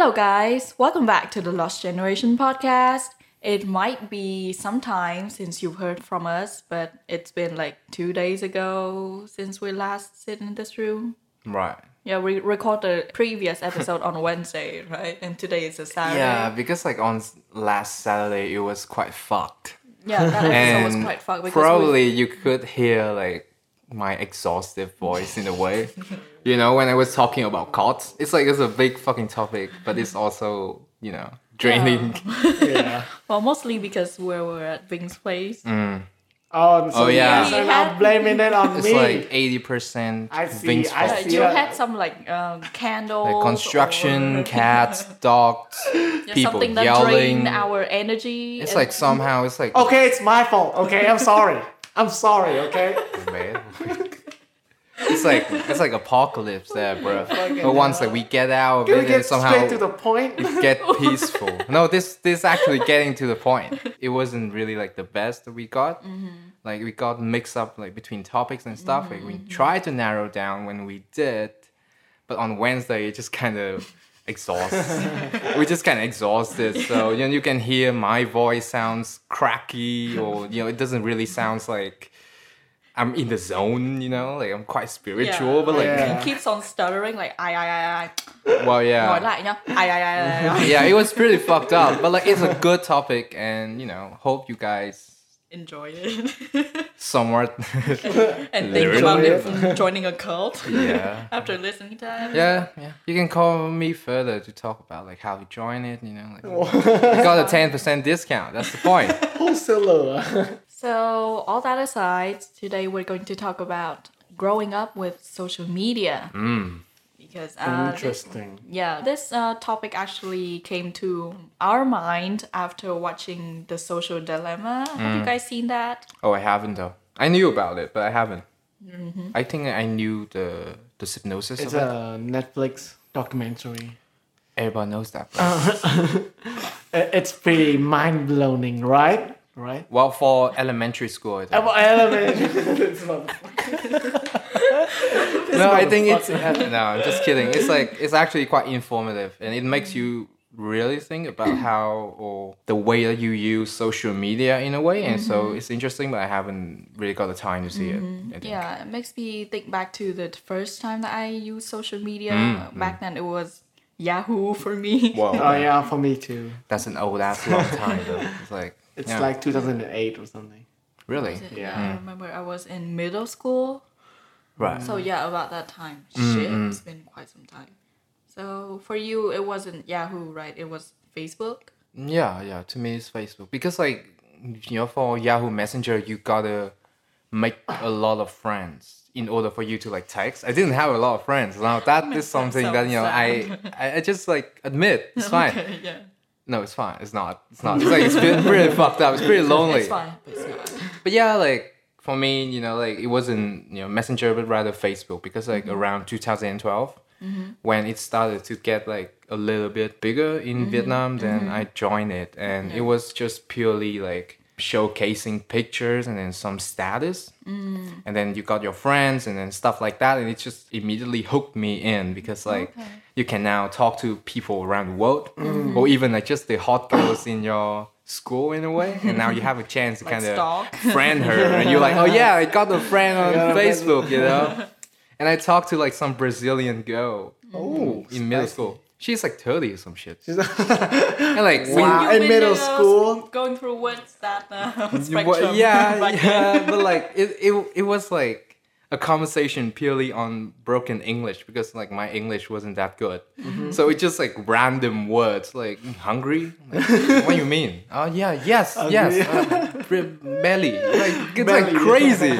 Hello, guys. Welcome back to the Lost Generation podcast. It might be some time since you've heard from us, but it's been like two days ago since we last sit in this room. Right. Yeah, we recorded the previous episode on Wednesday, right? And today is a Saturday. Yeah, because like on last Saturday it was quite fucked. Yeah, that episode was quite fucked because we- probably you could hear like my exhaustive voice in a way. you know, when I was talking about cots, it's like it's a big fucking topic, but it's also, you know, draining. Yeah. well, mostly because we were at Bing's place. Oh, so Oh, yeah. yes, and I'm blaming it on It's me. like eighty percent I see, Vince I fault. See. you Yeah. had some like um, candles, Like construction, or- cats, dogs, Yeah, people something that yelling. our energy. It's and- like somehow it's like okay, it's my fault. Okay, I'm sorry. I'm sorry. Okay. it's like it's like apocalypse there, bro. But once like we get out of Can we get and somehow straight to the point? get peaceful. No, this this actually getting to the point. It wasn't really like the best that we got. Mm-hmm. Like we got mixed up like between topics and stuff. Like we mm-hmm. tried to narrow down when we did, but on Wednesday it just kind of exhausts. we just kind of exhausted. So you know you can hear my voice sounds cracky, or you know it doesn't really sounds like. I'm in the zone, you know, like I'm quite spiritual, but like, Yeah. He keeps on stuttering like I I I. ai well, yeah. nói lại nhá ai ai ai ai ai yeah, it was pretty fucked up, but like it's a good topic, and you know, hope you guys enjoy it somewhat, and think Learn about it. it from joining a cult yeah, after listening to it. yeah, yeah. You can call me further to talk about like how to join it. You know, like you got a ten percent discount. That's the point. Wholesaler. So all that aside, today we're going to talk about growing up with social media Mm. because uh, this, Interesting. yeah, this uh, topic actually came to our mind after watching The Social Dilemma. Have Mm. you guys seen that? Oh, I haven't though. I knew about it, but I haven't. I think I knew the the hypnosis It's of it. a Netflix documentary. Everybody knows that. bro. I- It's pretty mind blowing, right? Right. well, for elementary school, I think. Well, element. It's not- no, I think it's no. I'm just kidding. It's like it's actually quite informative, and it makes you really think about how or the way that you use social media in a way. And so mm-hmm. it's interesting, but I haven't really got the time to see it. I mm-hmm. think. Yeah, it makes me think back to the first time that I used social media. Mm, mm, Back then, it was Yahoo for me. Whoa, oh yeah, for me too. that's an old ass long time though. It's like It's yeah. like 2008 or something. really Yeah, Yeah. I remember I was in middle school. right. So yeah, about that time. Mm, Shit, it's been quite some time. So for you, it wasn't Yahoo, right? It was Facebook. Yeah, yeah. To me, it's Facebook because like you know, for Yahoo Messenger, you gotta make a lot of friends in order for you to like text. I didn't have a lot of friends. Now that is something that you know I. I I just like admit it's fine. Okay, yeah. No, it's fine. It's not. It's not. It's like it's been pretty fucked up. It's pretty lonely. It's fine, but it's not. But yeah, like for me, you know, like it wasn't you know Messenger, but rather Facebook because like mm-hmm. around 2012, mm-hmm. when it started to get like a little bit bigger in mm-hmm. Vietnam, then I joined it, and it was just purely like showcasing pictures and then some status. Mm. And then you got your friends and then stuff like that and it just immediately hooked me in because like Okay. you can now talk to people around the world mm. or even like just the hot girls in your school in a way and now you have a chance to Like kind of friend her and you're like oh yeah i got a friend on Yeah, facebook you know? And i talked to like some brazilian girl Oh, in middle school she's like 30 or some shit and like we- Wow. You've in middle school? going through what's that uh, Well, spectrum? yeah, yeah, but like it, it, it was like a conversation purely on broken English because like my English wasn't that good. Mm-hmm. So it's just like random words like hungry. Like, what do you mean? Oh yeah, yes, yes, uh, belly. Like it's like crazy.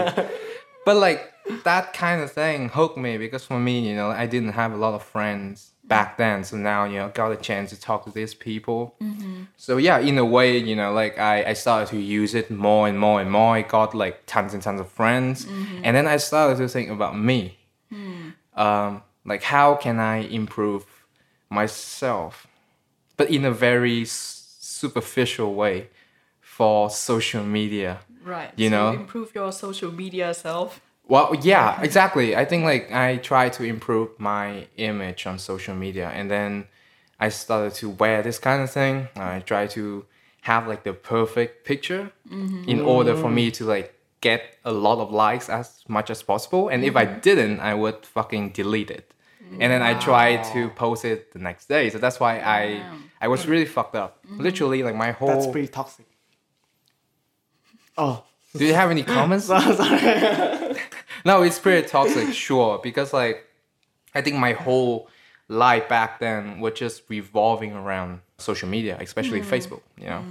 but like that kind of thing hooked me because for me, you know, I didn't have a lot of friends back then. So now, you know, got a chance to talk to these people. Mm-hmm. So yeah, in a way, you know, like I, I started to use it more and more and more. I got like tons and tons of friends. Mm-hmm. And then I started to think about me. Hmm. Um, like how can I improve myself? But in a very s- superficial way for social media. Right. You so know? improve your social media self. Well, yeah, exactly. I think like I try to improve my image on social media, and then I started to wear this kind of thing. I try to have like the perfect picture mm-hmm. in order for me to like get a lot of likes as much as possible. And if I mm-hmm. didn't, I would fucking delete it. And then I tried to post it the next day. So that's why I I was really fucked up. Mm-hmm. Literally like my whole That's pretty toxic. Oh, Do you have any comments? sorry. No, it's pretty toxic, sure, because like I think my whole life back then was just revolving around social media, especially Facebook. You know,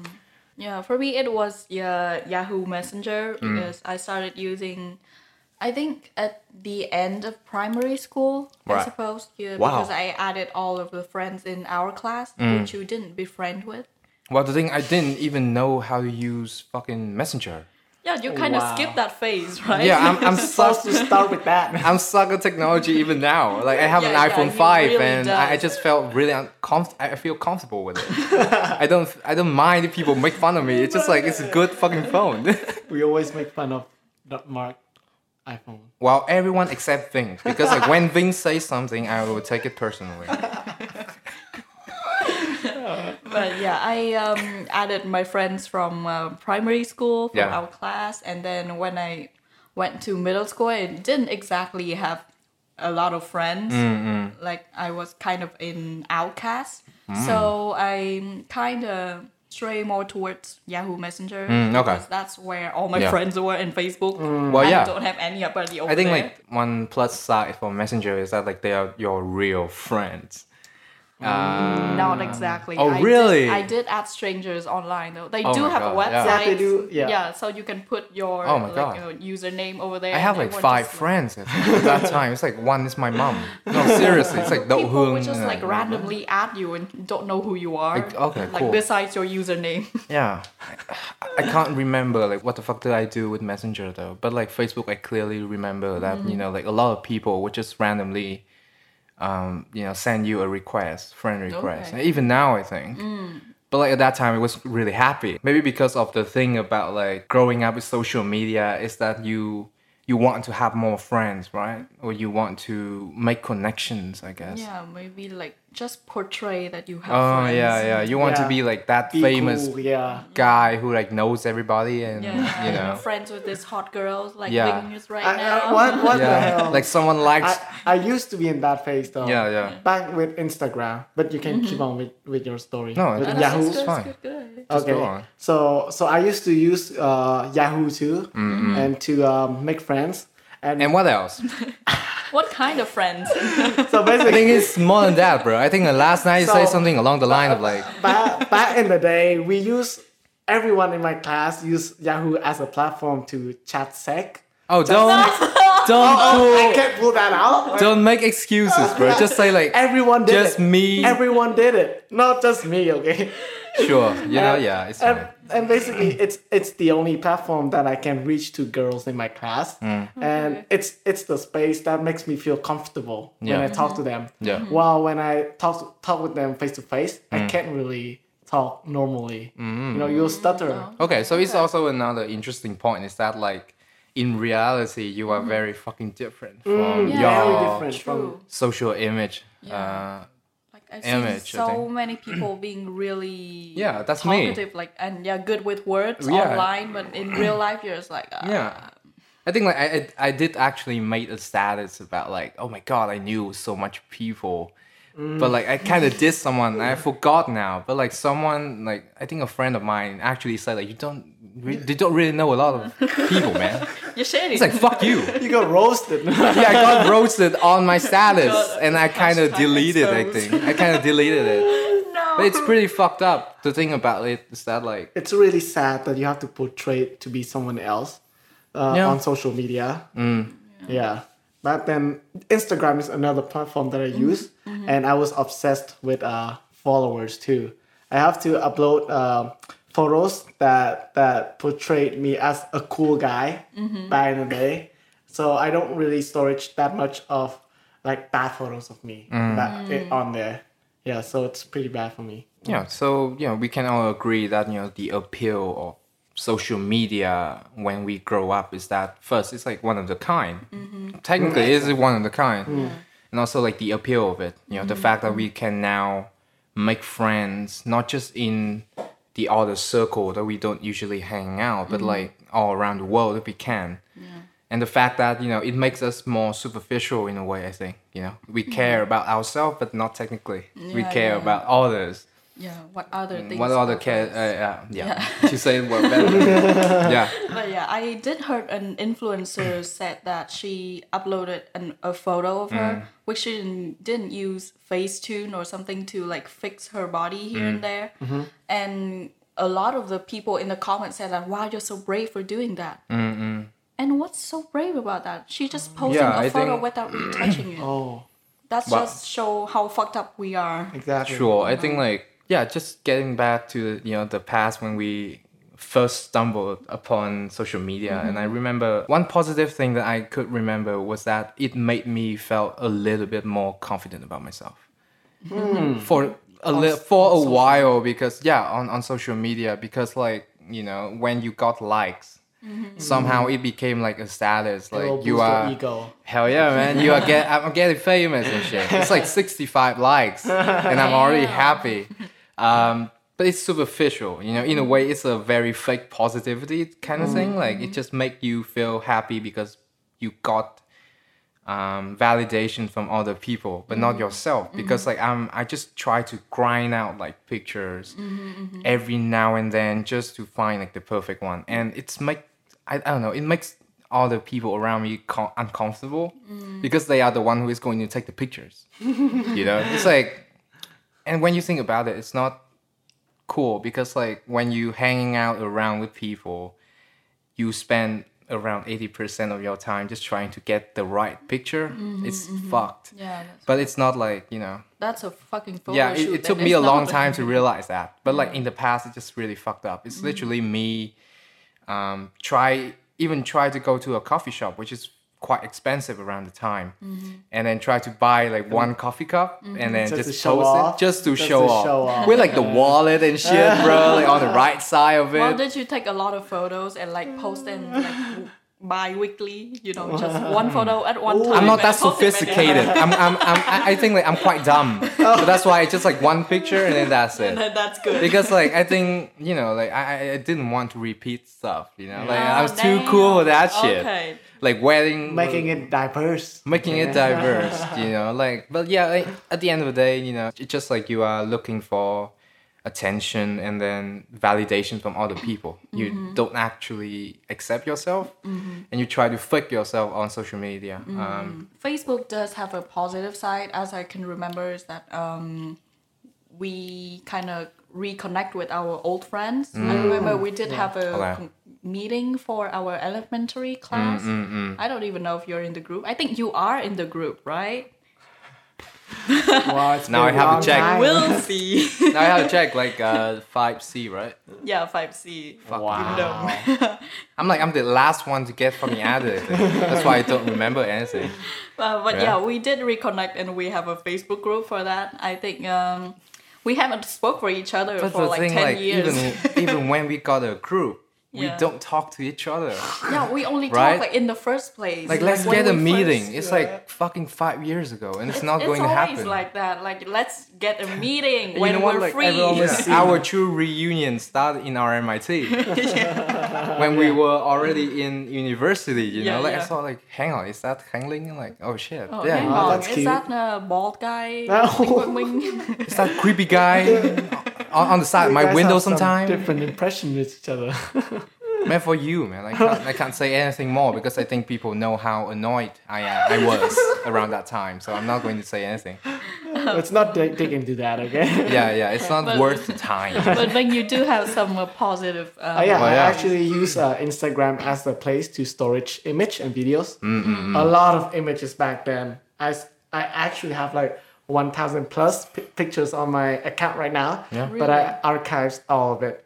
Yeah, for me it was yeah, Yahoo Messenger Mm. because I started using I think at the end of primary school, I suppose. Yeah, Wow. Mm. because I added all of the friends in our class which you didn't befriend with. well, the thing I didn't even know how to use fucking Messenger. Yeah, you kind of Wow. skipped that phase, right? Yeah, I'm I'm Supposed to start with that. I'm stuck at technology even now. Like I have Yeah, an iPhone he five, really and I, I just felt really uncomfortable. I feel comfortable with it. I don't I don't mind if people make fun of me. It's just like it's a good fucking phone. We always make fun of dot mark iPhone. well, everyone except Vince, because like when Vince says something, I will take it personally. But yeah, I um, added my friends from uh, primary school, from Yeah. our class, and then when I went to middle school, I didn't exactly have a lot of friends. Mm, Like I was kind of an outcast, Mm. so I kind of stray more towards Yahoo Messenger Mm, okay. because that's where all my Yeah. friends were in Facebook. Well, I yeah. don't have anybody over I think there. like one plus side for Messenger is that like they are your real friends. Not exactly. Oh, I really? Did, I did add strangers online though. They Oh do have a God, yeah. website. Yeah, they do, yeah. yeah. so you can put your Oh my like, God. you know, username over there. I have like five just, friends at at that time. It's like one is my mom. No, seriously, it's like Do People Hoon. would just and, like randomly add you and don't know who you are. Like, okay, Like cool. besides your username. Yeah, I, I can't remember like what the fuck did I do with Messenger though. But like Facebook, I clearly remember that Mm-hmm. you know like a lot of people would just randomly, um, you know, send you a request, friend request. Okay. Even now, I think. But like at that time, I was really happy. Maybe because of the thing about like growing up with social media is that you you want to have more friends, right? Or you want to make connections, I guess. yeah, maybe like just portray that you have Oh friends. yeah, yeah. You want to be like that Be famous cool, yeah. guy who like knows everybody and Yeah, you know friends with this hot girl like Yeah. Ving is right I, now. I, what what the hell? like someone likes I, I used to be in that phase though. yeah yeah Back with Instagram, but you can keep mm-hmm. on with, with your story. No, with that's- Yahoo. that's good, fine. good, good. Just okay. go on. So so I used to use uh, Yahoo too, and to um, make friends. And, and what else What kind of friends? so I basically, think it's more than that bro I think uh, last night you So- said something along the line of like back, back in the day, we use everyone in my class use Yahoo as a platform to chat sec. oh don't don't I pull can't pull that out. don't make excuses bro just say like Everyone did just it. me Everyone did it, not just me. Okay. Sure you know And- yeah it's and, fine and basically it's it's the only platform that I can reach to girls in my class, Mm. and it's it's the space that makes me feel comfortable Yeah. when I talk to them. Yeah. While when I talk talk with them face to face, Mm. I can't really talk normally. You know, you'll stutter. okay so it's also another interesting point is that like in reality you are very fucking different from Mm, Yeah. Very your different from True. social image Yeah. uh Like I've image, seen so think. many people being really Yeah, that's me. talkative, like and yeah, good with words Yeah. online, but in real life you're just like uh, Yeah. I think like I, I I did actually make a status about like oh my god I knew so much people, but like I kind of did someone I forgot now. But like someone like I think a friend of mine actually said like you don't re- they don't really know a lot of people, man. You're shady. It's like fuck you. you got roasted. Yeah, I got roasted on my status, and I kind of hashtag deleted. I think I kind of deleted it. no. But it's pretty fucked up. The thing about it is that like it's really sad that you have to portray to be someone else uh, Yeah. on social media. Yeah. But then Instagram is another platform that I use, and I was obsessed with uh, followers too. I have to upload uh, photos that that portrayed me as a cool guy mm-hmm. back in the day. So I don't really storage that much of like bad photos of me mm. that mm. it, on there. Yeah, so it's pretty bad for me. Yeah, so you know, we can all agree that you know the appeal of social media when we grow up is that first it's like one of the kind. Mm-hmm. Technically, it is one of the kind, mm. and also like the appeal of it. You know, the mm-hmm. fact that we can now make friends, not just in the other circle that we don't usually hang out, but mm-hmm. like all around the world if we can. Yeah. And the fact that, you know, it makes us more superficial in a way, I think. You know, we mm-hmm. care about ourselves, but not technically. we care yeah. about others. Yeah. What other things? What other about care? Uh, yeah, yeah. She said it word better. yeah. But yeah, I did heard an influencer said that she uploaded an, a photo of Mm. her, which she didn't, didn't use Facetune or something to like fix her body here Mm. and there. And a lot of the people in the comments said that, "Wow, you're so brave for doing that." And what's so brave about that? She just posting Yeah, a I photo think- without retouching it. Oh, That's Well- just show how fucked up we are. exactly. Sure. I think like yeah, just getting back to you know the past when we first stumbled upon social media and I remember one positive thing that I could remember was that it made me felt a little bit more confident about myself. For a li- for a while because yeah, on, on social media because like, you know, when you got likes somehow it became like a status like you are ego. Hell yeah, man! You are get I'm getting famous and shit. It's like 65 likes, and I'm already happy. Um, but it's superficial, you know. In a way, it's a very fake positivity kind of mm. thing. Like it just make you feel happy because you got um, validation from other people, but not mm. yourself. Mm. Because like I'm, I just try to grind out like pictures mm-hmm, mm-hmm. every now and then just to find like the perfect one, and it's make I, I don't know. It makes other people around me co- uncomfortable because they are the one who is going to take the pictures. you know, it's like, and when you think about it, it's not cool because like when you hanging out around with people, you spend around 80% of your time just trying to get the right picture. Mm-hmm, it's mm-hmm. fucked. Yeah, that's, But it's not like, you know, that's a fucking photo yeah, it, it took me a long time to realize that. But like in the past, it just really fucked up. It's mm-hmm. literally me um, try even try to go to a coffee shop, which is quite expensive around the time, Mm-hmm. and then try to buy like one coffee cup and then Just just, show post off? it just to Just show, to off. show off. with like the wallet and shit, bro, like on the right side of it. Well, did you take a lot of photos and like post them like bi-weekly? You know, just one photo at one time. I'm not that post it many sophisticated. I'm, I'm, I'm, I I think like I'm quite dumb. So that's why it's just like one picture and then that's it. And then that's good. because like I think you know like I I- I didn't want to repeat stuff you know like I Oh, was too cool for that shit Okay. like wedding Making it diverse. making it diverse you know like but yeah like, at the end of the day you know it's just like you are looking for attention and then validation from other people you Mm-hmm. don't actually accept yourself and you try to fake yourself on social media Mm-hmm. um Facebook does have a positive side, as I can remember, is that um, we kind of reconnect with our old friends. I remember we did have a Okay. con- meeting for our elementary class. I don't even know if you're in the group. I think you are in the group, right? Wow, it's Now I have a to check. time. We'll see. now i have to check like uh 5c right yeah, 5C. Wow. i'm like i'm the last one to get from the added that's why i don't remember anything Uh, but Yeah. yeah. we did reconnect and we have a Facebook group for that. I think um, we haven't spoke for each other But for like thing, 10 like years. even even when we got a group, we Yeah. don't talk to each other. yeah, we only Right? talk like in the first place. Like let's when get a meeting. first- It's like fucking five years ago, and it's, not it's going to always happen. like that. Like let's get a meeting You when know what? we're Like, free. Yeah. Our true reunion started in our MIT when we were already in university. You Yeah, know, like I saw like, hang on, is that Hang Ling? Like, oh shit, Oh, yeah, hang Oh, that's Is cute. that a bald guy? No. Is that creepy guy on, on the side You my guys window have some? Different impression with each other. Man, for you, man, I can't, I can't say anything more because I think people know how annoyed I am, I was around that time. So I'm not going to say anything. Let's not dig, dig into that, okay? Yeah, yeah, it's not But- worth the time. but when you do have some uh, positive. Um, Oh, yeah, Oh, I yeah. actually use uh, Instagram as the place to storage image and videos. A lot of images back then. I, I actually have like 1,000 plus pi pictures on my account right now. Yeah. But I archives all of it.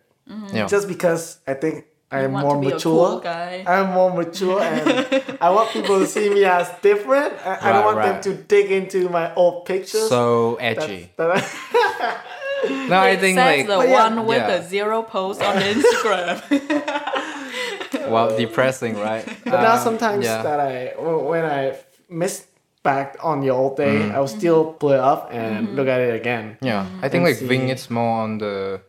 Yeah. Just because I think I'm want more to be a mature. cool. I'm more mature and I want people to see me as different. I, I don't want right. them to dig into my old pictures. So That's- edgy. that- No, I think says like the But yeah. one with Yeah. the zero post on Instagram. well, depressing, right? But now Um, sometimes yeah. that I when I miss back on the old day, Mm. I will still pull it up and look at it again. Yeah, I think And like Ving, it's more on the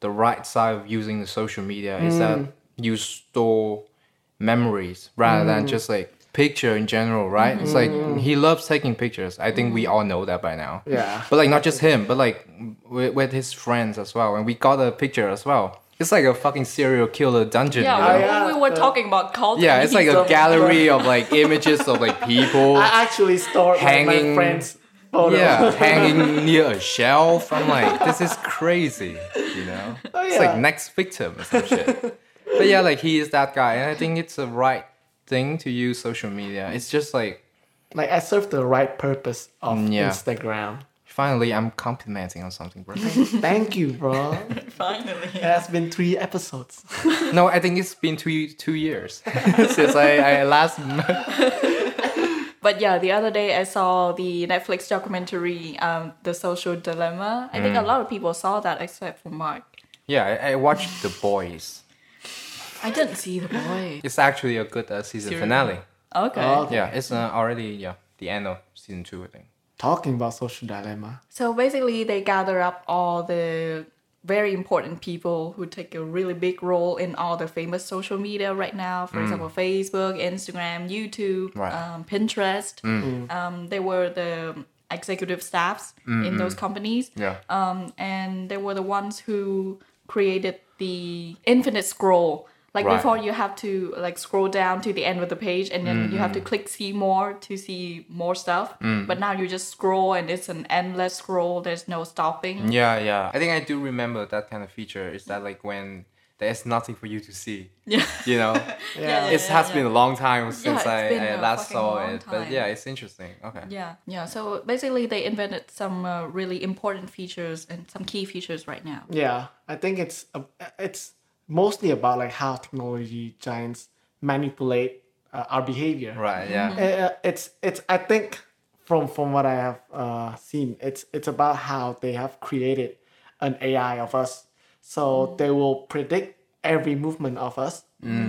the right side of using the social media. Is that Mm. you store memories rather than just like picture in general, right? It's like he loves taking pictures. I think we all know that by now. Yeah. But like not just him, but like with, with his friends as well. And we got a picture as well. It's like a fucking serial killer dungeon. Yeah, you know? yeah, we were the- talking about cult. Yeah, it's like a gallery of like images of like people. I actually stored like, my Hanging- friends' photo. Yeah, hanging near a shelf. I'm like, this is crazy, you know? Oh, It's like next victim or some shit. But yeah, like he is that guy, and I think it's the right thing to use social media. It's just like Like I serve the right purpose of Mm, yeah. Instagram. Finally I'm complimenting on something, bro. Thank you, bro. Finally. It has been three episodes. no, I think it's been two two years since I, I last. But yeah, the other day I saw the Netflix documentary, um, The Social Dilemma. I Mm. think a lot of people saw that except for Mark. Yeah, I, I watched The Boys. I didn't see the Boys. It's actually a good uh, season Serious? finale. Okay. Okay. Yeah, it's uh, already yeah the end of season two, I think. Talking about social dilemma. So basically, they gather up all the very important people who take a really big role in all the famous social media right now. For example, Facebook, Instagram, YouTube, Right. um, Pinterest. Um, they were the executive staffs in those companies. Yeah. Um, and they were the ones who created the infinite scroll. Like Right. before, you have to like scroll down to the end of the page, and then you have to click see more to see more stuff. But now you just scroll, and it's an endless scroll. There's no stopping. Yeah, yeah. I think I do remember that kind of feature. Is that like when there's nothing for you to see? Yeah. You know, Yeah. yeah, it has been a long time since it's I, been I a last saw long it. But yeah, it's interesting. Okay. Yeah, yeah. So basically, they invented some uh, really important features and some key features right now. Yeah, I think it's a, it's mostly about like how technology giants manipulate uh, our behavior. Right. Yeah. Uh, it's it's I think from from what I have uh, seen, it's it's about how they have created an AI of us, so they will predict every movement of us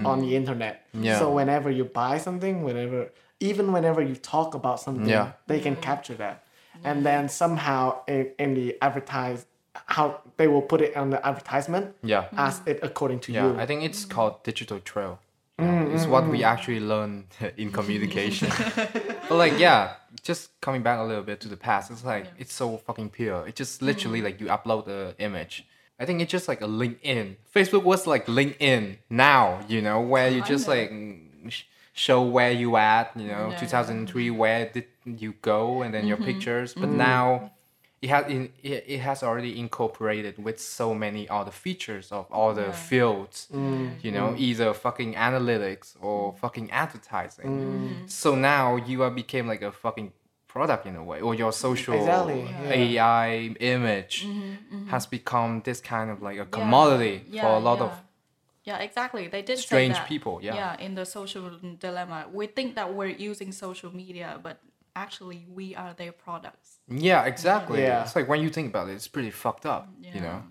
on the internet. Yeah. So whenever you buy something, whenever even whenever you talk about something, Yeah. they can capture that, and then somehow in, in the advertise how they will put it on the advertisement Yeah. Mm-hmm. as it according to Yeah. you. I think it's called digital trail. Yeah, It's mm, what we actually learn in communication. but like, yeah, just coming back a little bit to the past, it's like it's so fucking pure. It's just mm-hmm. literally like you upload the image. I think it's just like a LinkedIn. Facebook was like LinkedIn now, you know, where you just like mm, show where you at, you know, Yeah. 2003, where did you go, and then your mm-hmm. pictures. But now it has in, it, it has already incorporated with so many other features of all the fields mm. you know mm. either fucking analytics or fucking advertising mm. so now you are became like a fucking product in a way or your social Exactly, yeah. ai image mm-hmm, mm-hmm. has become this kind of like a commodity Yeah, for a lot yeah. of Yeah, exactly. They did say strange that. people, yeah. Yeah, in the social dilemma, we think that we're using social media, but actually we are their products. yeah exactly Yeah. it's like when you think about it it's pretty fucked up you know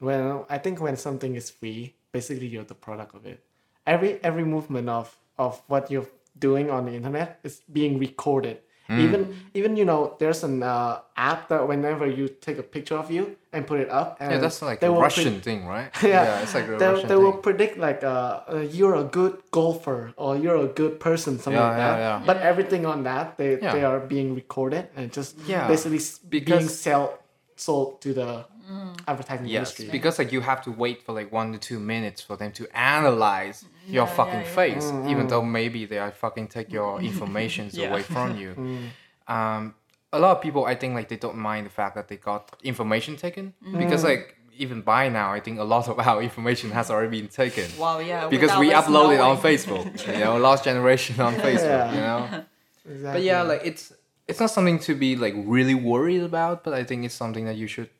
Well, I think when something is free, basically you're the product of it. Every every movement of of what you're doing on the internet is being recorded. Mm. Even even you know there's an uh, app that whenever you take a picture of you and put it up, and yeah that's like a will pre- russian thing right yeah, it's like a they, russian they will predict like uh, uh, you're a good golfer or you're a good person, something Yeah, like yeah, that. yeah. But everything on that they Yeah. they are being recorded and just Yeah, basically s- being because- sell sold to the advertising Yes, industry. because like you have to wait for like one to two minutes for them to analyze your fucking yeah, face, Mm-hmm. even though maybe they are fucking take your information Yeah. away from you. Mm. Um, a lot of people, I think, like they don't mind the fact that they got information taken because Mm. like even by now, I think a lot of our information has already been taken. Wow, yeah. Because we us upload it on knowing. Facebook, you know, last generation on Facebook, Yeah. you know. Exactly. But yeah, like it's it's not something to be like really worried about, but I think it's something that you should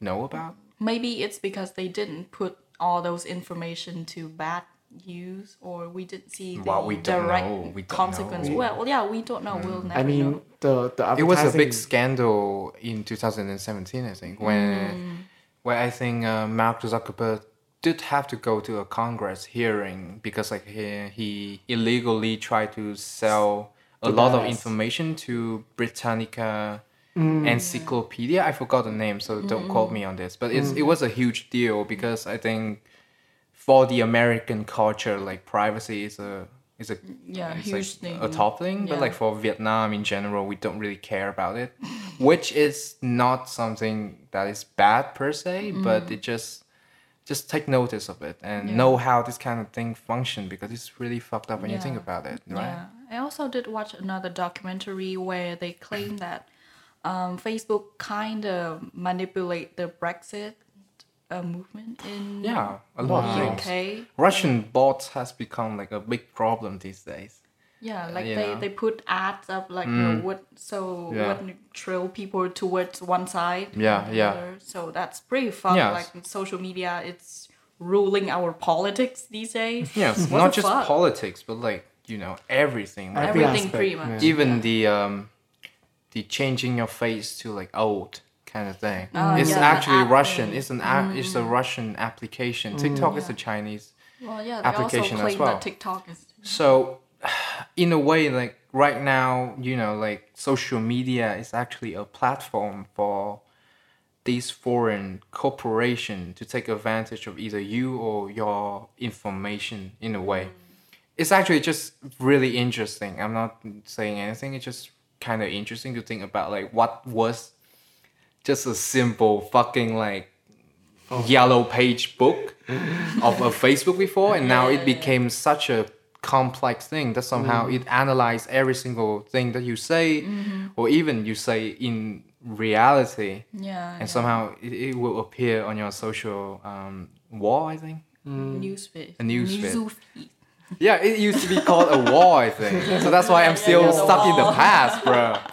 know about. Maybe it's because they didn't put all those information to bad use, or we didn't see the Well, we don't direct know. We consequence. know. Mm. Well, yeah, we don't know. We'll never I mean, know. the the it was a big scandal in 2017 i think when where i think uh, mark zuckerberg did have to go to a congress hearing because like he, he illegally tried to sell a lot of information to Britannica Mm. Encyclopedia. I forgot the name, so don't mm. quote me on this. But it's, it mm. was a huge deal because I think for the American culture, like privacy is a is a Yeah, huge like thing. a top thing. But like for Vietnam in general, we don't really care about it, which is not something that is bad per se, but it just just take notice of it and Mm. Yeah. know how this kind of thing function because it's really fucked up when you think about it, right? Yeah, I also did watch another documentary where they claim that um, Facebook kind of manipulate the Brexit uh, movement in Yeah, a lot of things. UK. Russian bots has become like a big problem these days. Yeah, like you they, they put ads up like you know, what so Yeah. what trail people towards one side. Yeah, yeah. other. So that's pretty fun. Yes. Like social media, it's ruling our politics these days. Yes, not just fuck? politics, but like you know everything. Like, Every Everything aspect, pretty yeah. much. even the um, the changing your face to like old kind of thing. Oh, it's yeah, the actually Russian. It's an app. It's a mm. Russian application. Mm. TikTok is a Chinese. Well, yeah, they application also as claim well. that TikTok is So, in a way, like right now, you know, like social media is actually a platform for these foreign corporation to take advantage of either you or your information in a way. Mm. It's actually just really interesting. I'm not saying anything. It's just kind of interesting to think about like what was just a simple fucking like yellow page book of a Facebook before, and now it became such a complex thing that somehow it analyzed every single thing that you say, or even you say in reality, yeah, and yeah. somehow it, it will appear on your social um, wall. I think. newsfeed. A newsfeed. Newsfeed. Yeah, it used to be called a wall, I think. So that's why I'm still yeah, the stuck in the past, bro.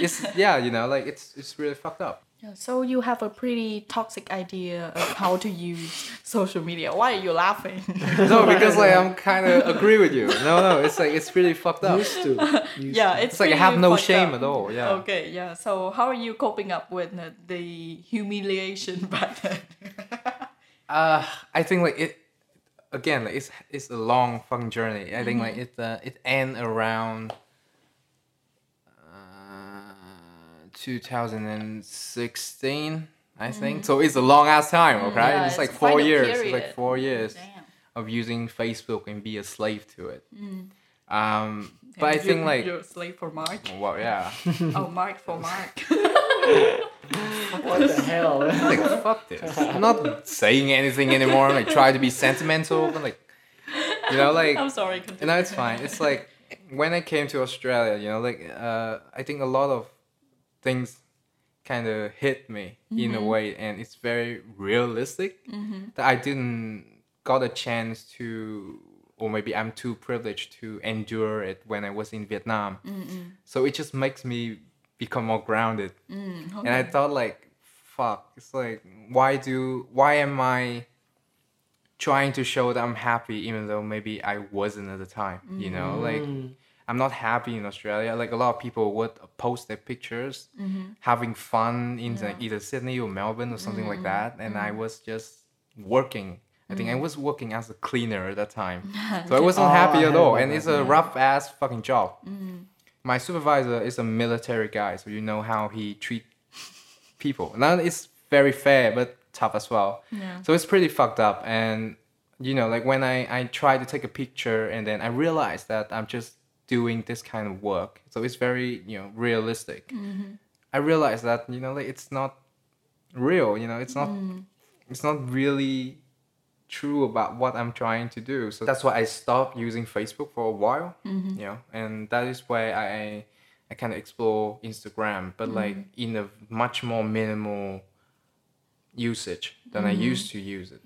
It's yeah, you know, like it's it's really fucked up. Yeah, so you have a pretty toxic idea of how to use social media. Why are you laughing? No, because like I'm kind of agree with you. No, no, it's like it's really fucked up. Used to. Used yeah, it's, It's like I have no shame up. at all. Yeah. Okay, yeah. So how are you coping up with the, the humiliation back then? Uh, I think like it again. Like it's it's a long fucking journey. I think like Mm-hmm. it uh, it end around uh, 2016. I think so. It's a long ass time. Okay, Mm. Yeah, it's, it's like four years. It's like four years Damn. of using Facebook and be a slave to it. Mm. Um, but I And think you're- like you're a slave for Mark. well, yeah. oh, Mark for Mark. What the hell? like fuck this. I'm not saying anything anymore. Like try to be sentimental, but like you know, like I'm sorry. you Continue. know, it's fine. It's like when I came to Australia, you know, like uh, I think a lot of things kind of hit me in a way, and it's very realistic that I didn't got a chance to, or maybe I'm too privileged to endure it when I was in Vietnam. So it just makes me become more grounded. And I thought like, fuck, it's like why do why am I trying to show that I'm happy even though maybe I wasn't at the time, you know? Like I'm not happy in Australia. Like a lot of people would post their pictures having fun in like, either Sydney or Melbourne or something like that. And I was just working. I think I was working as a cleaner at that time. So I wasn't Oh, happy at all. and it's a rough ass fucking job my supervisor is a military guy, so you know how he treat people. Now it's very fair, but tough as well. Yeah. So it's pretty fucked up. And you know, like when I I try to take a picture, and then I realize that I'm just doing this kind of work. So it's very you know realistic. Mm-hmm. I realize that you know like it's not real. You know, it's not mm. it's not really true about what I'm trying to do. So that's why I stopped using Facebook for a while. Mm-hmm. You know, and that is why I I kind of explore Instagram, but like mm-hmm. in a much more minimal usage than I mm-hmm. used to use it.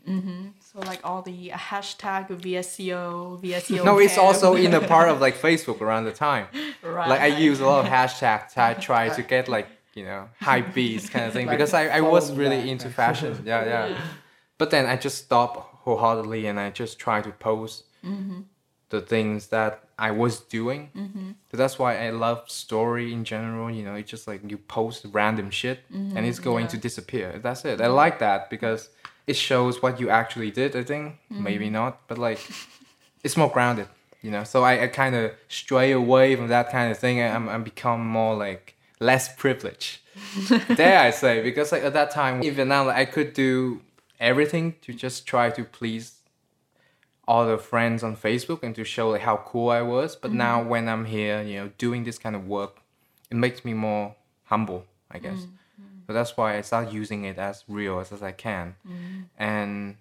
So like all the hashtag VSCO, VSCO. No, it's also in a part of like Facebook around the time. right. Like I use a lot of hashtags. I try to get like you know hypebeast kind of thing Like because I, I was really into fashion. Yeah, yeah. But then I just stopped wholeheartedly and I just try to post mm-hmm. the things that I was doing. Mm-hmm. So that's why I love story in general. You know, it's just like you post random shit mm-hmm. and it's going to disappear. That's it. I like that because it shows what you actually did. I think maybe not, but like it's more grounded. you know. So I, I kind of stray away from that kind of thing, and I'm, I'm become more like less privileged. Dare I say? Because like at that time, even now, like, I could do everything to just try to please all the friends on Facebook and to show like how cool I was. But now mm-hmm. when I'm here, you know, doing this kind of work, it makes me more humble, I guess. Mm-hmm. So that's why I start using it as real as, as I can, mm-hmm. and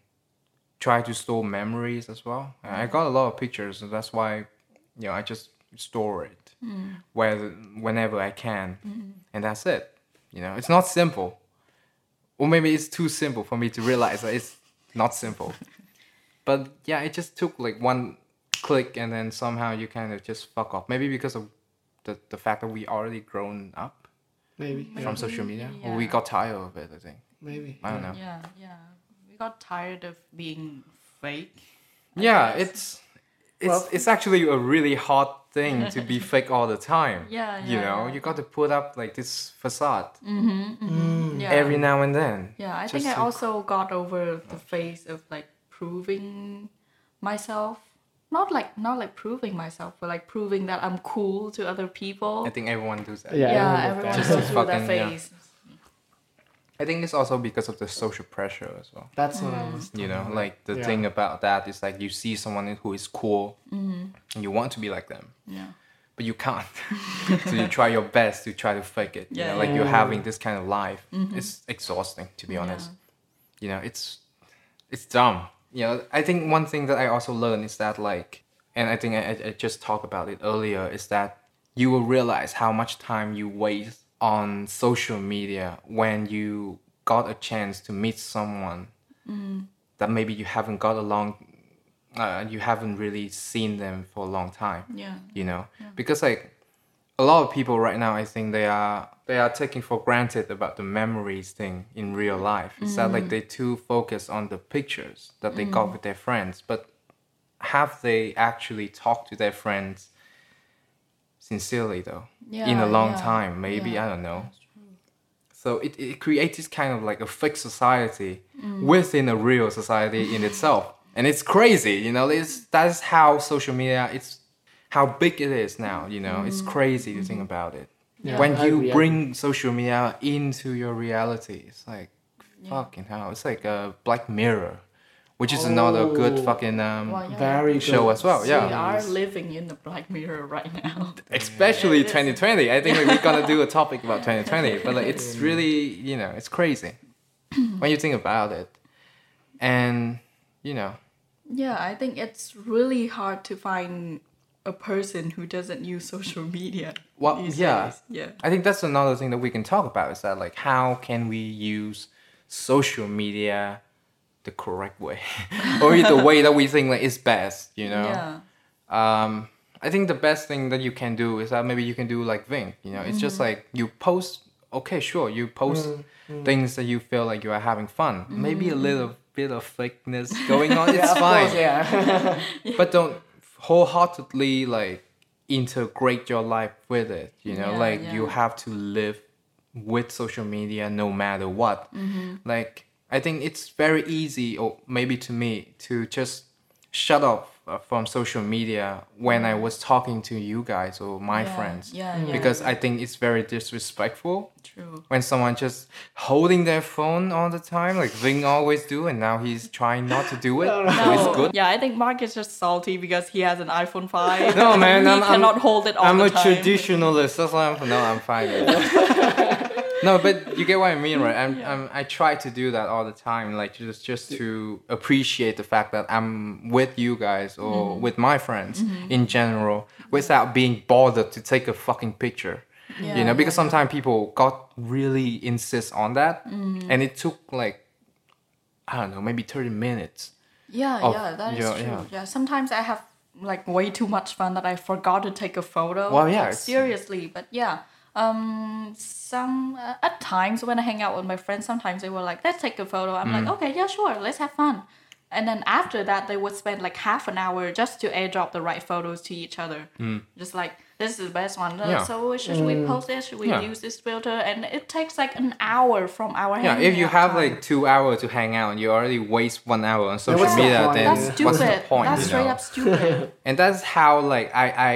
try to store memories as well. I got a lot of pictures, and that's why, you know, I just store it mm. where whenever I can, and that's it. You know, it's not simple, or maybe it's too simple for me to realize that it's not simple. but yeah, it just took like one click, and then somehow you kind of just fuck off. Maybe because of the the fact that we already grown up Maybe. Yeah. from social media, or we got tired of it. I think. Maybe. I don't know. Yeah, yeah. We got tired of being fake. I yeah, guess. it's it's Well- it's actually a really hard thing to be fake all the time. Yeah, You know, yeah. you got to put up like this facade mm-hmm, mm-hmm. Mm. yeah. every now and then. Yeah, I think I to- also got over the phase of like proving myself. Not like not like proving myself, but like proving that I'm cool to other people. I think everyone does that. Yeah. yeah, everyone everyone does goes that. through that Fucking, yeah. phase. I think it's also because of the social pressure as well. That's what I was. You know, like the Yeah. thing about that is like you see someone who is cool mm-hmm. and you want to be like them, Yeah. but you can't. so you try your best to try to fake it. You Yeah, know, like yeah. you're having this kind of life. Mm-hmm. It's exhausting to be honest. You know, it's it's dumb. You know, I think one thing that I also learned is that like, and I think I, I- I just talked about it earlier, is that you will realize how much time you waste on social media when you got a chance to meet someone mm. that maybe you haven't got along, uh, you haven't really seen them for a long time Yeah. you know? Because like a lot of people right now i think they are they are taking for granted about the memories thing in real life. It's that like mm. they too focus on the pictures that they got mm. with their friends but have they actually talked to their friends sincerely though in a long yeah, time maybe yeah, i don't know. So it, it creates this kind of like a fake society within a real society in itself. And it's crazy you know it's that's how social media it's how big it is now you know. It's crazy to think about it. Yeah, when you bring social media into your reality it's like fucking hell. It's like a black mirror which is another good Oh. fucking um Well, yeah. Very show good as well, yeah. We are living in the black mirror right now. especially Yeah, 2020 i think like, we're gonna do a topic about 2020 but like it's really you know it's crazy when you think about it and you know Yeah, I think it's really hard to find a person who doesn't use social media. Well, these yeah. days. Yeah. i think that's another thing that we can talk about is that like how can we use social media the correct way or the way that we think like is best you know Yeah. um i think the best thing that you can do is that maybe you can do like Ving, you know it's just Mm-hmm. like you post okay sure you post things that you feel like you are having fun maybe Mm-hmm. a little bit of fakeness going on it's Yeah, of fine course, yeah. but don't wholeheartedly like integrate your life with it you know Yeah, like you have to live with social media no matter what Mm-hmm. like i think it's very easy or maybe to me to just shut off uh, from social media when i was talking to you guys or my Yeah, friends yeah, yeah, because yeah. i think it's very disrespectful True. when someone just holding their phone all the time like Ving always do and now he's trying not to do it so it's good Yeah, I think Mark is just salty because he has an iPhone 5. No, man, he I'm- I'm- cannot hold it all I'm the a time. traditionalist. That's why I'm no, I'm fine. no, but you get what I mean, right? I'm, I'm I try to do that all the time, like just just to appreciate the fact that I'm with you guys or mm-hmm. with my friends mm-hmm. in general, without being bothered to take a fucking picture. you know, because yeah, sometimes people got really insist on that, mm-hmm. and it took like I don't know, maybe thirty minutes. Yeah, of- yeah, that is yeah, true. yeah. Yeah. sometimes I have like way too much fun that I forgot to take a photo. Well, yeah, like, seriously, but yeah. Um, some uh, at times when I hang out with my friends, sometimes they were like, "Let's take a photo." I'm Mm. like, "Okay, yeah, sure, let's have fun." and then after that they would spend like half an hour just to airdrop the right photos to each other just like this is the best one Uh, Yeah. so should we post this should we Yeah. use this filter and it takes like an hour from our Yeah, if you have time. like two hours to hang out you already waste one hour on social what's the media, point? then that's what's stupid the point? that's straight know? up stupid and that's how like I I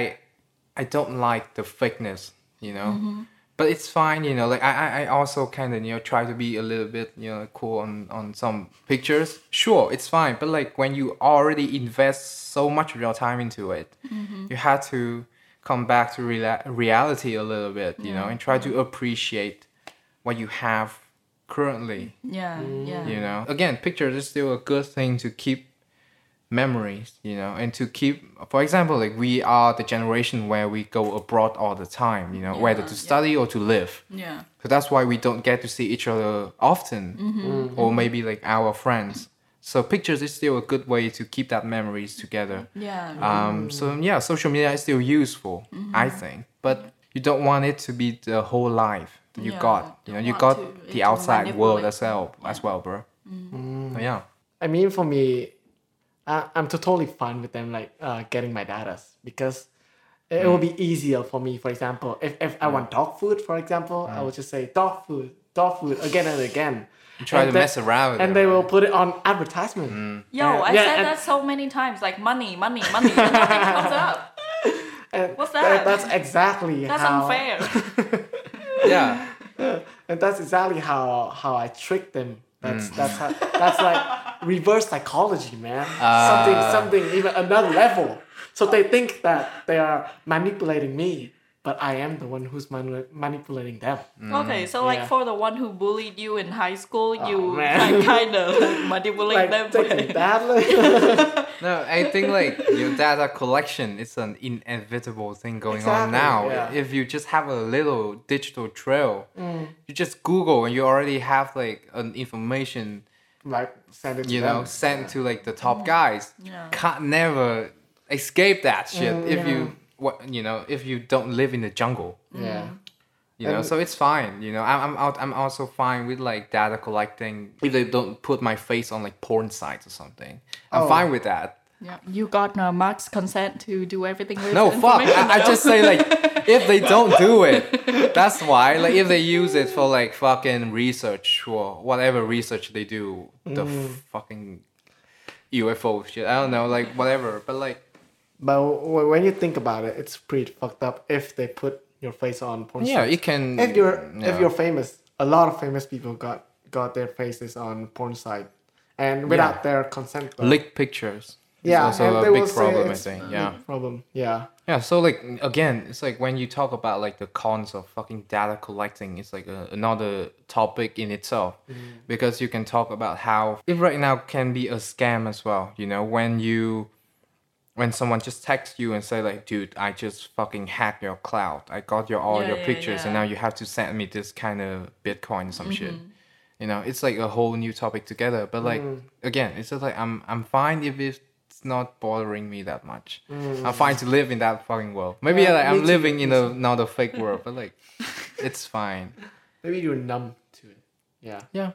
I don't like the fakeness, you know. Mm-hmm. But it's fine, you know. Like I I- I also kind of you know try to be a little bit you know cool on on some pictures. Sure, it's fine. But like when you already invest so much of your time into it, Mm-hmm. you have to come back to rela- reality a little bit, you know, and try to appreciate what you have currently yeah yeah you know again pictures is still a good thing to keep memories you know and to keep for example like we are the generation where we go abroad all the time you know whether Yeah, to yeah. study or to live. Yeah. So that's why we don't get to see each other often. Mm-hmm. Or maybe like our friends. So pictures is still a good way to keep that memories together. Yeah. Um, so yeah, social media is still useful, I think, but you don't want it to be the whole life that you Yeah, got. You know, you got to- the outside world as well, as well, bro. So, mm. yeah, I mean, for me, I, I'm totally fine with them like uh, getting my data because it, it will be easier for me. For example, if, if I want dog food, for example, I will just say dog food, dog food again and again. you try And to they- mess around with and it, they right? will put it on advertisement. Yo, Yeah, I yeah, said and- that so many times, like money, money, money, and nothing comes up. And What's tha- that? that's exactly That's how. unfair. yeah, And that's exactly how how I trick them. That's mm. that's how, that's like reverse psychology, man. Ah. something something even another level. So they think that they are manipulating me, but I am the one who's manu- manipulating them. Okay, so like Yeah. for the one who bullied you in high school, you man. like kind of manipulate Like them. taking that. Like, no, I think like your data collection is an inevitable thing going on now. yeah. If you just have a little digital trail, you just Google and you already have like an information like send it to you them. know, sent to like the top guys. Yeah. Can't never escape that shit Mm, if yeah. you what you know if you don't live in the jungle. Yeah. You know, And- so it's fine. You know, I'm I'm out. I'm also fine with like data collecting if they don't put my face on like porn sites or something. I'm Oh. fine with that. Yeah, you got uh, Mark's consent to do everything with No, fuck. I, I just say like if they don't do it, that's why. Like if they use it for like fucking research or whatever research they do, the Mm. fucking UFO shit. I don't know, like whatever. But like But w- when you think about it, it's pretty fucked up if they put your face on porn yeah, it can. if you're yeah. if you're famous, a lot of famous people got got their faces on porn site, and without their consent. though. leaked pictures. It's yeah, also and a big problem. I think. Yeah. problem. Yeah, Yeah, so like again, it's like when you talk about like the cons of fucking data collecting, it's like uh, a, another topic in itself mm. because you can talk about how it right now can be a scam as well. You know, when you when someone just texts you and say like, dude, I just fucking hacked your cloud. I got your all Yeah, your yeah, pictures and now you have to send me this kind of Bitcoin or some shit. Mm-hmm. You know, it's like a whole new topic together. But like mm-hmm. again, it's just like I'm I'm fine if it's not bothering me that much. Mm-hmm. I'm fine to live in that fucking world. Maybe Yeah, like, I'm too, living in a not a fake world, but like it's fine. maybe you're numb to it. Yeah, Yeah.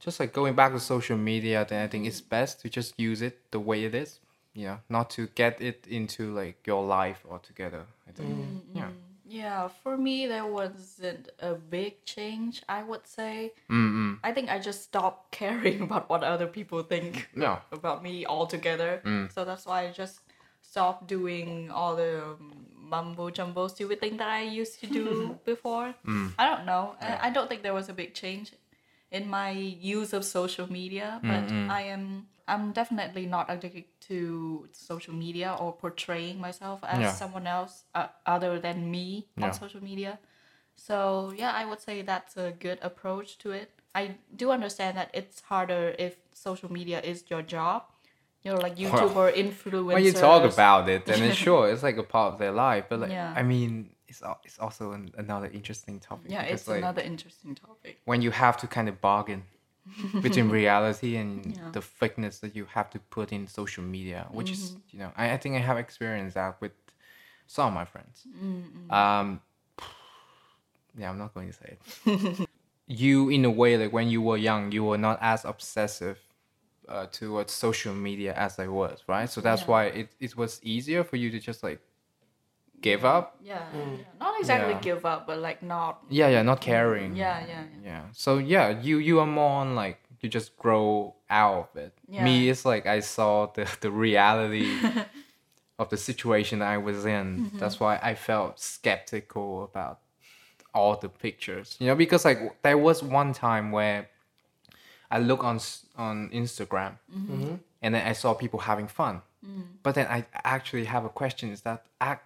Just like going back to social media, then I think it's best to just use it the way it is. You know, not to get it into like your life altogether. I think. Yeah. Yeah, for me there wasn't a big change. I would say. Mm-mm. I think I just stopped caring about what other people think Yeah. about me altogether. So that's why I just stopped doing all the um, mumbo jumbo stupid thing that I used to do before. I don't know. I, I don't think there was a big change in my use of social media, but I am I'm definitely not addicted to social media or portraying myself as Yeah. someone else uh, other than me Yeah. on social media. So yeah, I would say that's a good approach to it. I do understand that it's harder if social media is your job. You know, like YouTuber, influencers. When you talk about it, then it's sure it's like a part of their life. But like, Yeah. I mean, it's al- it's also an, another interesting topic. yeah, it's like, another interesting topic. when you have to kind of bargain between reality and Yeah. the fakeness that you have to put in social media, which is Mm-hmm. you know I, I think I have experienced that with some of my friends. Mm-hmm. Um, yeah, I'm not going to say it. you, in a way, like when you were young, you were not as obsessive uh, towards social media as I was, right? So that's Yeah. why it, it was easier for you to just like give up. Yeah, yeah. Not exactly Yeah. give up, but like not. Yeah, yeah, not caring. Yeah, yeah, yeah. Yeah. So yeah, you you are more on like you just grow out of it. Me, it's like I saw the the reality of the situation I was in. Mm-hmm. That's why I felt skeptical about all the pictures. You know, because like there was one time where I look on on Instagram Mm-hmm. and then I saw people having fun. Mm. But then I actually have a question: Is that act?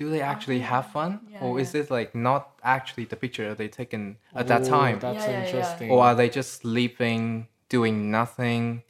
Do they actually have fun, Yeah, or is it like not actually the picture they taken at that time? That's Yeah, yeah, yeah. interesting. or are they just sleeping, doing nothing?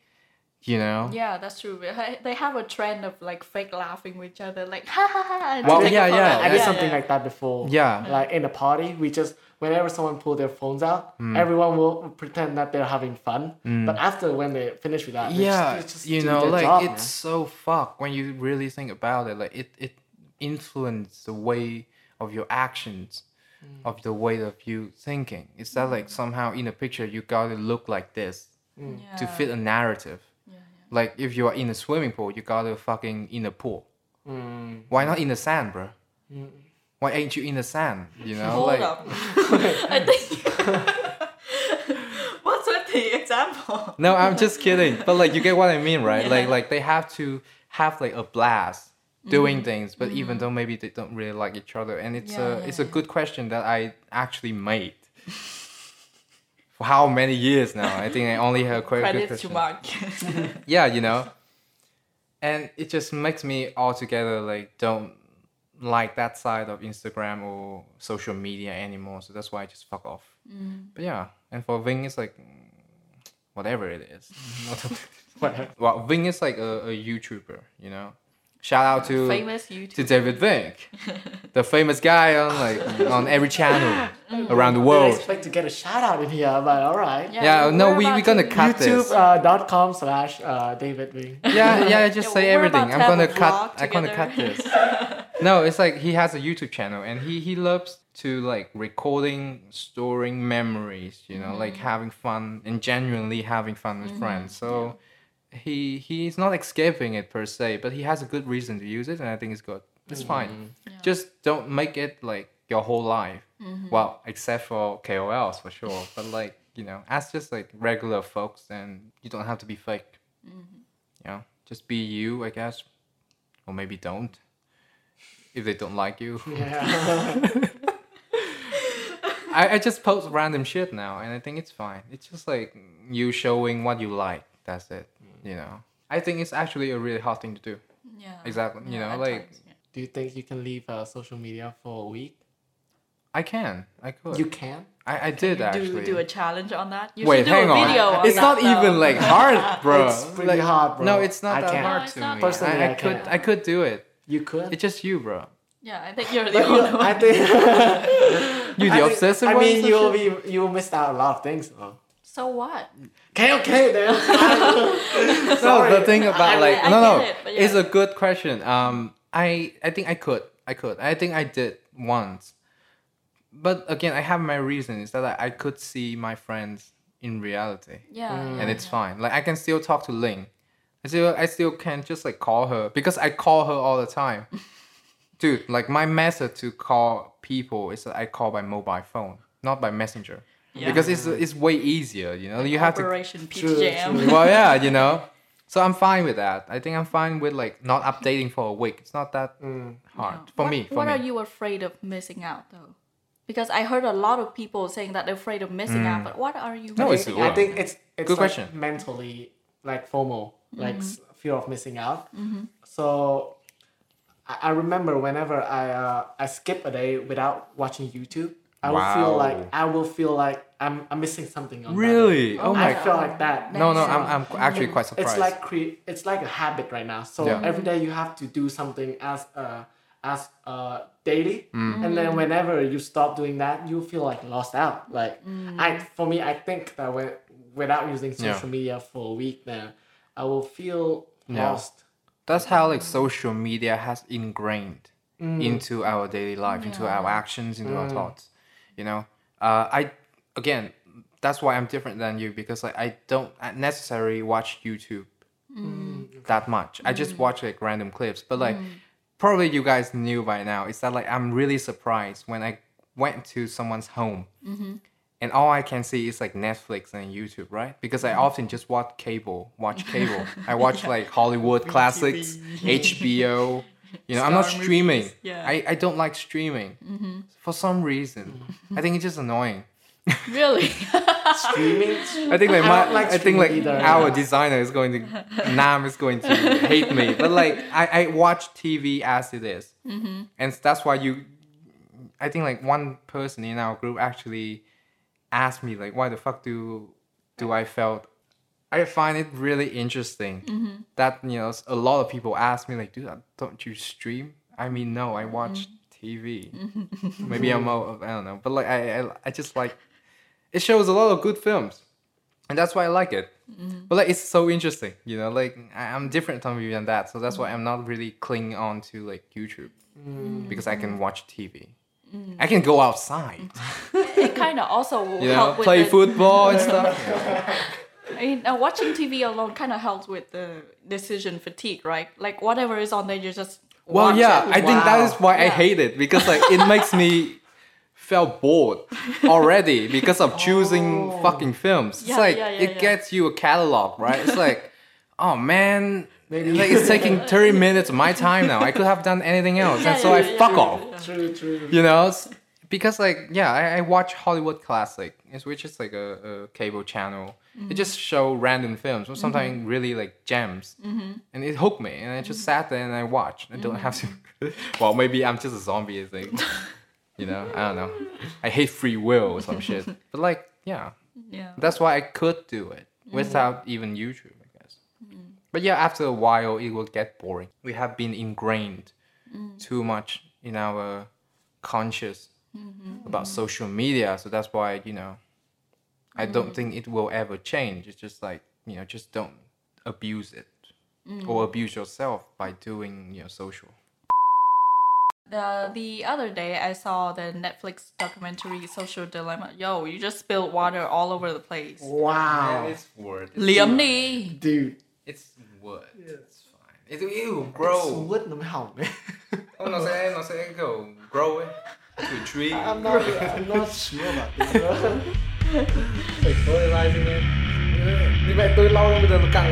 You know? Yeah, that's true. They- They have a trend of like fake laughing with each other, like ha ha ha. Well, take yeah, yeah, I did something yeah. like that before. Yeah. Like in a party, we just whenever someone pull their phones out, Hmm. everyone will pretend that they're having fun. But after when they finish with that, yeah, just, just you know, like job, it's so fucked when you really think about it. Like it, it influences the way of your actions, Mm. of the way of you thinking. It's that like somehow in a picture you gotta look like this Mm. to fit a narrative. Yeah, Like if you are in a swimming pool, you gotta fucking in a pool. Mm. Why not in the sand, bro? Why ain't you in the sand? You know, Hold like up. I think. What's with the example? no, I'm just kidding. But like you get what I mean, right? Like like they have to have like a blast doing Mm-hmm. things, but even though maybe they don't really like each other, and it's Yeah, a yeah, it's a good question that I actually made. For how many years now? I think I only have quite a good to question. Mark. yeah, you know. And it just makes me altogether like don't like that side of Instagram or social media anymore. So that's why I just fuck off. Mm. But yeah, and for Ving, it's like mm, whatever it is. Well, Ving is like a, a YouTuber, you know. Shout out to Famous to David Vink, the famous guy on like on every channel around the Didn't world. expect to get a shout out in here, but all right. Yeah, no, we're we about gonna to- cut this. YouTube uh, dot com slash uh, David Wing. Yeah, yeah, just Yeah, say everything. I'm gonna cut. vlog I'm gonna cut this. no, it's like he has a YouTube channel and he he loves to like recording, storing memories. You know, like Mm-hmm. having fun and genuinely having fun with friends. So he he's not escaping it per se, but he has a good reason to use it, and I think it's good. It's fine. Just don't make it like your whole life. Mm-hmm. Well, except for KOLs for sure, but like you know, as just like regular folks, then you don't have to be fake. Mm-hmm. You know, just be you, I guess, or maybe don't. If they don't like you, Yeah. I, I just post random shit now, and I think it's fine. It's just like you showing what you like. That's it. You know, I think it's actually a really hard thing to do. Yeah. Exactly, you Yeah, know, like- times, yeah. Do you think you can leave uh, social media for a week? I can, I could. You can. I, I did You actually. do do a challenge on that. You Wait, should do hang a on. video on it's that, not though. even like hard, bro. It's pretty Like, hard, bro. No, it's not I that can't. hard No, to me. Personally, I, I I could. I could do it. You could. It's just you, bro. Yeah, I think you're the only one. I think. you're the I think- obsessive I mean, you will be you will miss out a lot of things. Though. So what? Okay, okay, then. No, the thing about I- like I no, no, it, but it's a good question. Um, I I think I could, I could, I think I did once, but again, I have my reasons that I, I could see my friends in reality, Yeah. Mm. and it's fine. Like I can still talk to Ling, I still I still can just like call her because I call her all the time, dude. Like my method to call people is that I call by mobile phone, not by messenger, Yeah. because it's it's way easier. You know, you have to Operation Peach True, Jam. true. well, yeah, you know. So I'm fine with that. I think I'm fine with like not updating for a week. It's not that Mm. hard Yeah. for what, me. For what me. are you afraid of missing out though? Because I heard a lot of people saying that they're afraid of missing out. But what are you? Mm. No, it's think, good. I think it's it's Good like question. mentally like FOMO, like Mm-hmm. s- fear of missing out. So I, I remember whenever I uh, I skip a day without watching YouTube, I will feel like I will feel like I'm, I'm missing something on that day. Really? Oh I my feel like that. No, no, That's- I'm, I'm actually quite surprised. It's like cre- it's like a habit right now. So Yeah. every day you have to do something as a as uh daily, Mm. and then whenever you stop doing that, you feel like lost out. Like I for me, I think that when without using Yeah. social media for a week, then I will feel Yeah. lost. That's how like social media has ingrained Mm. into our daily life, into our actions, into our thoughts. You know, uh, I again that's why I'm different than you because like I don't necessarily watch YouTube that much. I just watch like random clips. But like probably you guys knew by now is that like I'm really surprised when I went to someone's home and all I can see is like Netflix and YouTube, right? Because I often just watch cable, watch cable. I watch like Hollywood classics, HBO. You know, I'm not streaming. movies, yeah. I, I don't like streaming mm-hmm. for some reason. Mm-hmm. I think it's just annoying. Really? Streaming. I think like I my, don't like I think like either. our designer is going to Nam is going to hate me. But like I, I watch TV as it is. Mm-hmm. and that's why you. I think like one person in our group actually asked me like, why the fuck do do I felt? I find it really interesting mm-hmm. that you know a lot of people ask me like, dude, uh, don't you stream? I mean, no, I mm-hmm. watch TV. Mm-hmm. Maybe I'm out I don't know, but like I, I I just like it shows a lot of good films, and that's why I like it. But like it's so interesting, you know. Like I, I'm different from you than that, so that's why I'm not really clinging on to like YouTube mm. because I can watch TV. I can go outside, it kind of also will you know, help with play the, football and stuff. I mean, uh, watching TV alone kind of helps with the decision fatigue, right? Like whatever is on there, you just Well, yeah, it. I think that is Wow. is why I hate it because like it makes me feel bored already because of choosing fucking films. It's like yeah, yeah, it yeah. gets you a catalog, right? It's like, oh man, like it's taking thirty minutes of my time now. I could have done anything else, Yeah, and so yeah, I yeah, fuck yeah, off. yeah. True, true. You know, It's- because like yeah, I, I watch Hollywood Classic, which is like a, a cable channel. It just show random films, or sometimes mm-hmm. really like gems, mm-hmm. and it hooked me. And I just sat there and I watched. I don't mm-hmm. have to. well, maybe I'm just a zombie. I think. you know, I don't know. I hate free will or some shit. But like, yeah, Yeah. that's why I could do it mm. without even YouTube, I guess. Mm. But yeah, after a while, it will get boring. We have been ingrained mm. too much in our conscious about social media, so that's why you know, I don't mm. think it will ever change. It's just like you know, just don't abuse it mm. or abuse yourself by doing you know social. The the other day I saw the Netflix documentary Social Dilemma. Yo, you just spilled water all over the place. Wow. it's wood. Liam Lee. Dude. It's wood. It's fine. It's it will It's grow. wood nó mới hỏng đấy. Oh, nó sẽ nó sẽ go grow it to a tree. I'm not, I'm not sure about this. Foi, foi, vai, menino. E vai, tô lá, me dando carro.